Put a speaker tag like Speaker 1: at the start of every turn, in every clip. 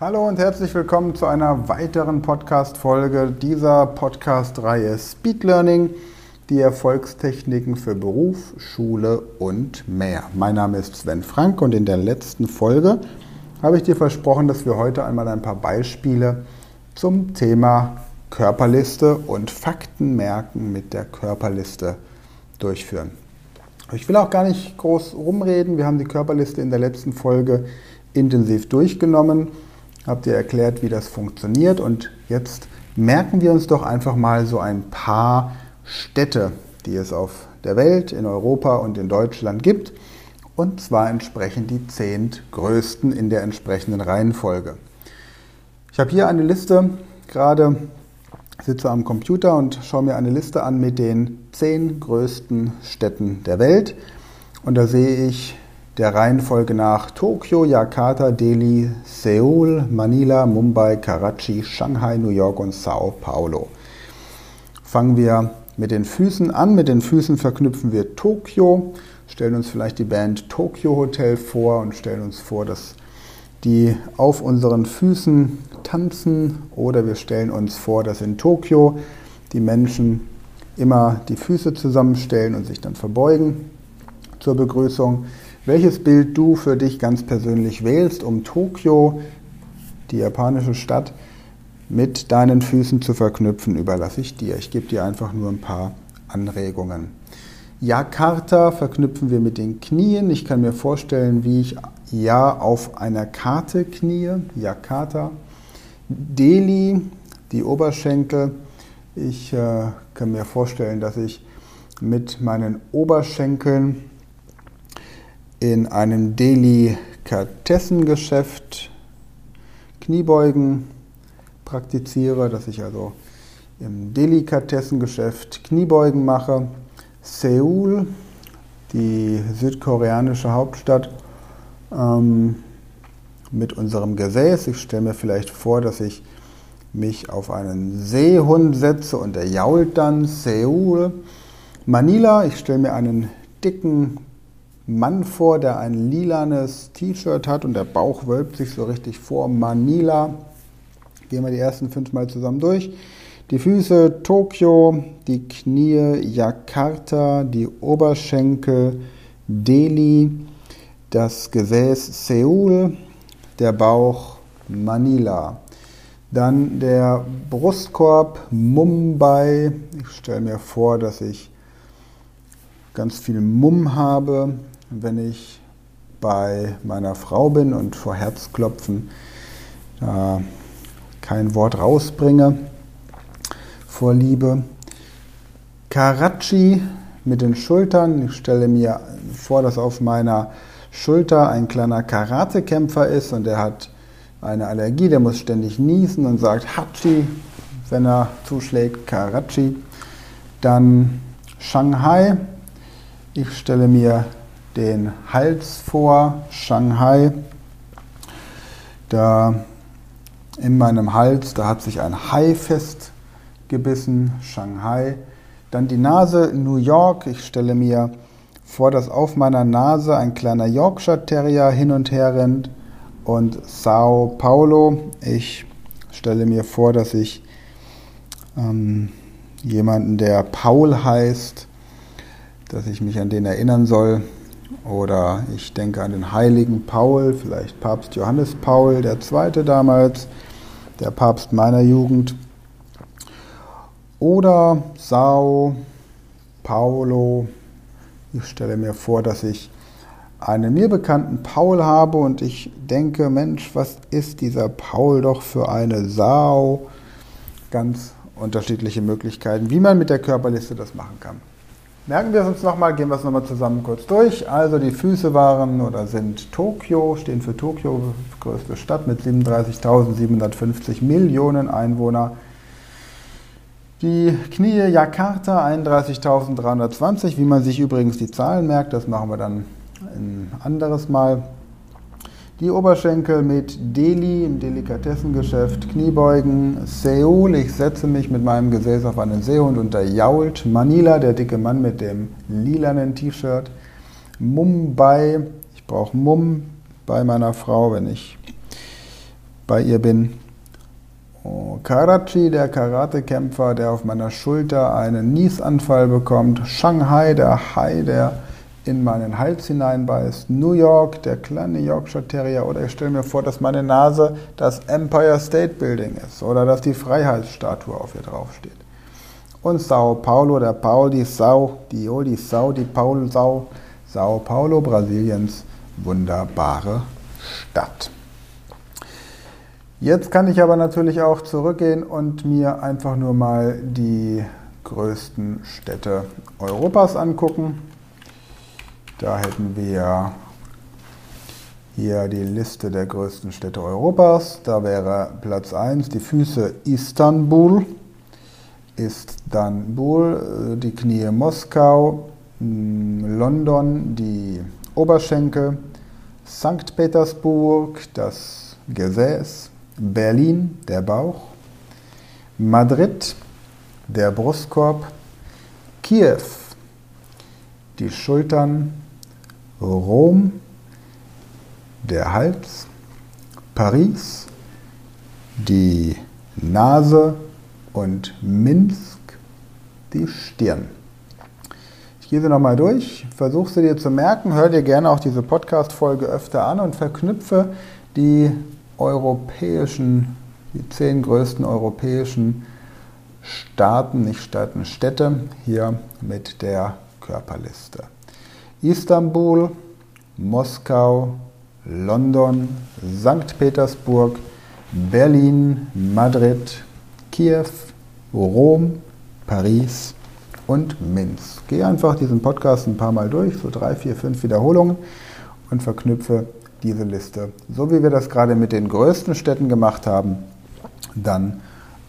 Speaker 1: Hallo und herzlich willkommen zu einer weiteren Podcast-Folge dieser Podcast-Reihe Speed Learning, die Erfolgstechniken für Beruf, Schule und mehr. Mein Name ist Sven Frank und in der letzten Folge habe ich dir versprochen, dass wir heute einmal ein paar Beispiele zum Thema Körperliste und Fakten merken mit der Körperliste durchführen. Ich will auch gar nicht groß rumreden. Wir haben die Körperliste in der letzten Folge intensiv durchgenommen habt ihr erklärt, wie das funktioniert? Und jetzt merken wir uns doch einfach mal so ein paar Städte, die es auf der Welt, in Europa und in Deutschland gibt. Und zwar entsprechend die zehn größten in der entsprechenden Reihenfolge. Ich habe hier eine Liste, gerade sitze am Computer und schaue mir eine Liste an mit den zehn größten Städten der Welt. Und da sehe ich der Reihenfolge nach Tokio, Jakarta, Delhi, Seoul, Manila, Mumbai, Karachi, Shanghai, New York und Sao Paulo. Fangen wir mit den Füßen an. Mit den Füßen verknüpfen wir Tokio, stellen uns vielleicht die Band Tokyo Hotel vor und stellen uns vor, dass die auf unseren Füßen tanzen oder wir stellen uns vor, dass in Tokio die Menschen immer die Füße zusammenstellen und sich dann verbeugen zur Begrüßung welches Bild du für dich ganz persönlich wählst, um Tokio, die japanische Stadt, mit deinen Füßen zu verknüpfen, überlasse ich dir. Ich gebe dir einfach nur ein paar Anregungen. Jakarta verknüpfen wir mit den Knien. Ich kann mir vorstellen, wie ich ja auf einer Karte knie. Jakarta. Delhi, die Oberschenkel. Ich äh, kann mir vorstellen, dass ich mit meinen Oberschenkeln in einem Delikatessengeschäft Kniebeugen praktiziere, dass ich also im Delikatessengeschäft Kniebeugen mache. Seoul, die südkoreanische Hauptstadt, ähm, mit unserem Gesäß. Ich stelle mir vielleicht vor, dass ich mich auf einen Seehund setze und er jault dann. Seoul. Manila, ich stelle mir einen dicken Mann vor, der ein lilanes T-Shirt hat und der Bauch wölbt sich so richtig vor. Manila. Gehen wir die ersten fünf Mal zusammen durch. Die Füße Tokio, die Knie Jakarta, die Oberschenkel Delhi, das Gesäß Seoul, der Bauch Manila. Dann der Brustkorb Mumbai. Ich stelle mir vor, dass ich ganz viel Mumm habe, wenn ich bei meiner Frau bin und vor Herzklopfen äh, kein Wort rausbringe vor Liebe. Karachi mit den Schultern. Ich stelle mir vor, dass auf meiner Schulter ein kleiner Karatekämpfer ist und der hat eine Allergie, der muss ständig niesen und sagt Hachi, wenn er zuschlägt, Karachi. Dann Shanghai. Ich stelle mir den Hals vor, Shanghai. Da in meinem Hals, da hat sich ein Hai festgebissen, Shanghai. Dann die Nase, New York. Ich stelle mir vor, dass auf meiner Nase ein kleiner Yorkshire Terrier hin und her rennt. Und Sao Paulo. Ich stelle mir vor, dass ich ähm, jemanden, der Paul heißt, dass ich mich an den erinnern soll, oder ich denke an den heiligen Paul, vielleicht Papst Johannes Paul II. damals, der Papst meiner Jugend. Oder Sao Paulo. Ich stelle mir vor, dass ich einen mir bekannten Paul habe und ich denke, Mensch, was ist dieser Paul doch für eine Sau? Ganz unterschiedliche Möglichkeiten, wie man mit der Körperliste das machen kann. Merken wir es uns nochmal, gehen wir es nochmal zusammen kurz durch. Also die Füße waren oder sind Tokio, stehen für Tokio, größte Stadt mit 37.750 Millionen Einwohnern. Die Knie Jakarta 31.320, wie man sich übrigens die Zahlen merkt, das machen wir dann ein anderes Mal. Die Oberschenkel mit Delhi im Delikatessengeschäft, Kniebeugen, Seoul, ich setze mich mit meinem Gesäß auf einen Seehund und der jault, Manila, der dicke Mann mit dem lilanen T-Shirt, Mumbai, ich brauche Mum bei meiner Frau, wenn ich bei ihr bin. Oh, Karachi, der Karatekämpfer, der auf meiner Schulter einen Niesanfall bekommt. Shanghai, der Hai, der in meinen Hals hineinbeißt. New York, der kleine Yorkshire Terrier. Oder ich stelle mir vor, dass meine Nase das Empire State Building ist oder dass die Freiheitsstatue auf ihr draufsteht. Und Sao Paulo, der Paul, die Sau, die O, die Sau, die Paul Sau. Sao Paulo, Brasiliens wunderbare Stadt. Jetzt kann ich aber natürlich auch zurückgehen und mir einfach nur mal die größten Städte Europas angucken. Da hätten wir hier die Liste der größten Städte Europas. Da wäre Platz 1 die Füße Istanbul, Istanbul, die Knie Moskau, hm, London, die Oberschenkel, St. Petersburg, das Gesäß, Berlin, der Bauch, Madrid, der Brustkorb, Kiew, die Schultern, Rom, der Hals, Paris, die Nase und Minsk, die Stirn. Ich gehe sie nochmal durch, versuche sie dir zu merken, hör dir gerne auch diese Podcast-Folge öfter an und verknüpfe die europäischen, die zehn größten europäischen Staaten, nicht Staaten, Städte hier mit der Körperliste. Istanbul, Moskau, London, St. Petersburg, Berlin, Madrid, Kiew, Rom, Paris und Minsk. Gehe einfach diesen Podcast ein paar Mal durch, so drei, vier, fünf Wiederholungen und verknüpfe diese Liste, so wie wir das gerade mit den größten Städten gemacht haben, dann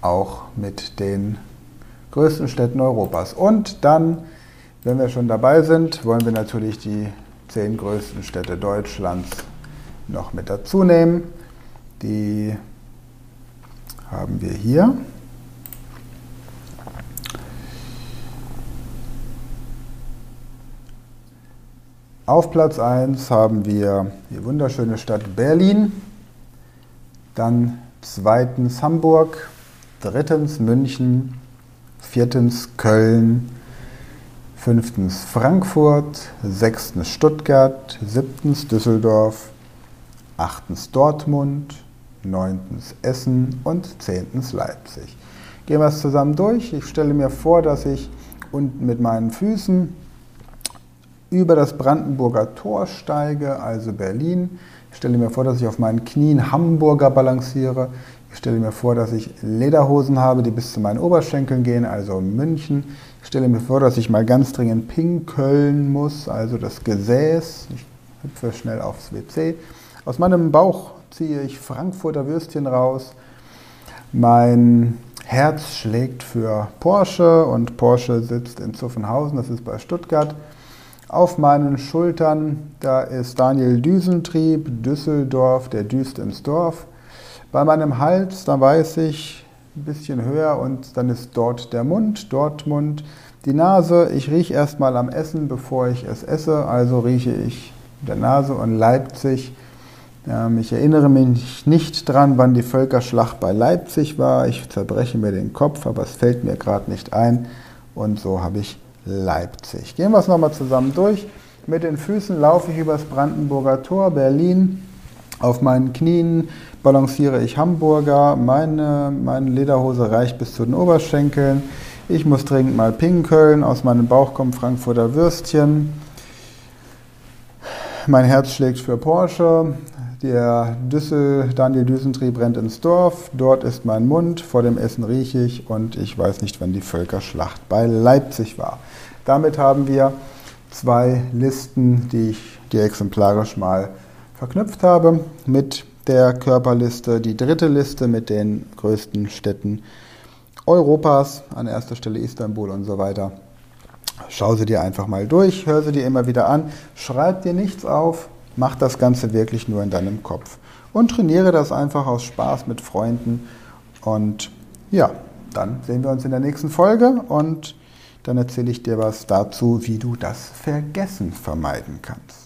Speaker 1: auch mit den größten Städten Europas. Und dann wenn wir schon dabei sind, wollen wir natürlich die zehn größten Städte Deutschlands noch mit dazu nehmen. Die haben wir hier. Auf Platz 1 haben wir die wunderschöne Stadt Berlin, dann zweitens Hamburg, drittens München, viertens Köln, fünftens Frankfurt, sechstens Stuttgart, siebtens Düsseldorf, achtens Dortmund, neuntens Essen und zehntens Leipzig. Gehen wir es zusammen durch. Ich stelle mir vor, dass ich unten mit meinen Füßen über das Brandenburger Tor steige, also Berlin. Ich stelle mir vor, dass ich auf meinen Knien Hamburger balanciere. Ich stelle mir vor, dass ich Lederhosen habe, die bis zu meinen Oberschenkeln gehen, also München. Stelle mir vor, dass ich mal ganz dringend pinkeln muss, also das Gesäß. Ich hüpfe schnell aufs WC. Aus meinem Bauch ziehe ich Frankfurter Würstchen raus. Mein Herz schlägt für Porsche und Porsche sitzt in Zuffenhausen, das ist bei Stuttgart. Auf meinen Schultern, da ist Daniel Düsentrieb, Düsseldorf, der düst ins Dorf. Bei meinem Hals, da weiß ich, ein bisschen höher und dann ist dort der Mund, Dortmund, die Nase. Ich rieche erstmal am Essen, bevor ich es esse, also rieche ich der Nase und Leipzig. Ähm, ich erinnere mich nicht dran, wann die Völkerschlacht bei Leipzig war. Ich zerbreche mir den Kopf, aber es fällt mir gerade nicht ein. Und so habe ich Leipzig. Gehen wir es nochmal zusammen durch. Mit den Füßen laufe ich übers Brandenburger Tor, Berlin. Auf meinen Knien balanciere ich Hamburger, meine, meine Lederhose reicht bis zu den Oberschenkeln. Ich muss dringend mal pinkeln, aus meinem Bauch kommt Frankfurter Würstchen. Mein Herz schlägt für Porsche. Der Düssel, Daniel Düsentrieb rennt ins Dorf. Dort ist mein Mund. Vor dem Essen rieche ich und ich weiß nicht, wann die Völkerschlacht bei Leipzig war. Damit haben wir zwei Listen, die ich dir exemplarisch mal verknüpft habe, mit der Körperliste, die dritte Liste mit den größten Städten Europas, an erster Stelle Istanbul und so weiter. Schau sie dir einfach mal durch, hör sie dir immer wieder an, schreib dir nichts auf, mach das Ganze wirklich nur in deinem Kopf und trainiere das einfach aus Spaß mit Freunden. Und ja, dann sehen wir uns in der nächsten Folge und dann erzähle ich dir was dazu, wie du das Vergessen vermeiden kannst.